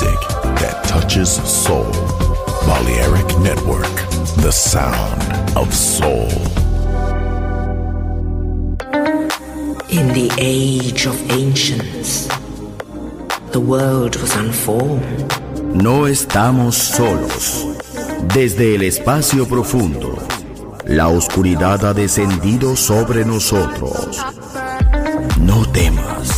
Music that touches soul. Balearic Network, the sound of soul. In the age of ancients, the world was unformed. No estamos solos. Desde el espacio profundo, la oscuridad ha descendido sobre nosotros. No temas,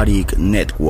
En Balearic Network.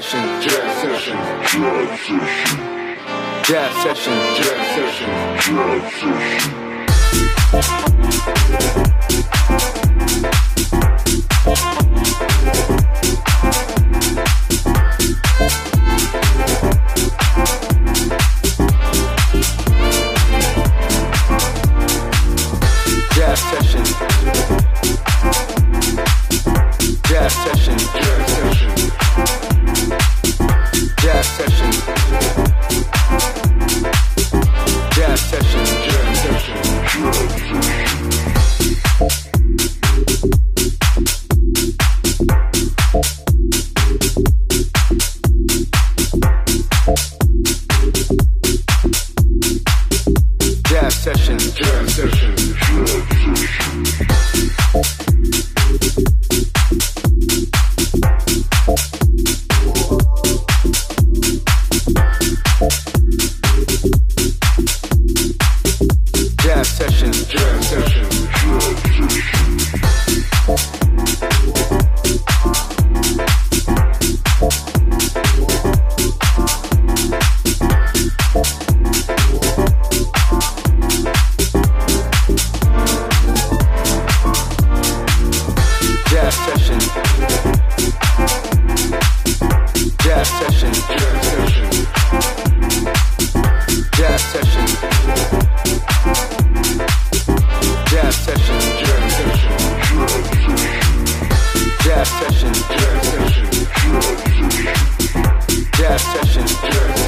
session. Jazz session. Jazz session. Jazz session. Jazz session. Jazz session. Jazz session. Dirty.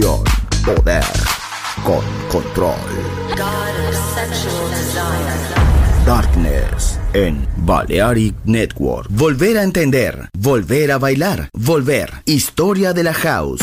Poder con control. Darkness en Balearic Network. Volver a entender, volver a bailar, volver. Historia de la house.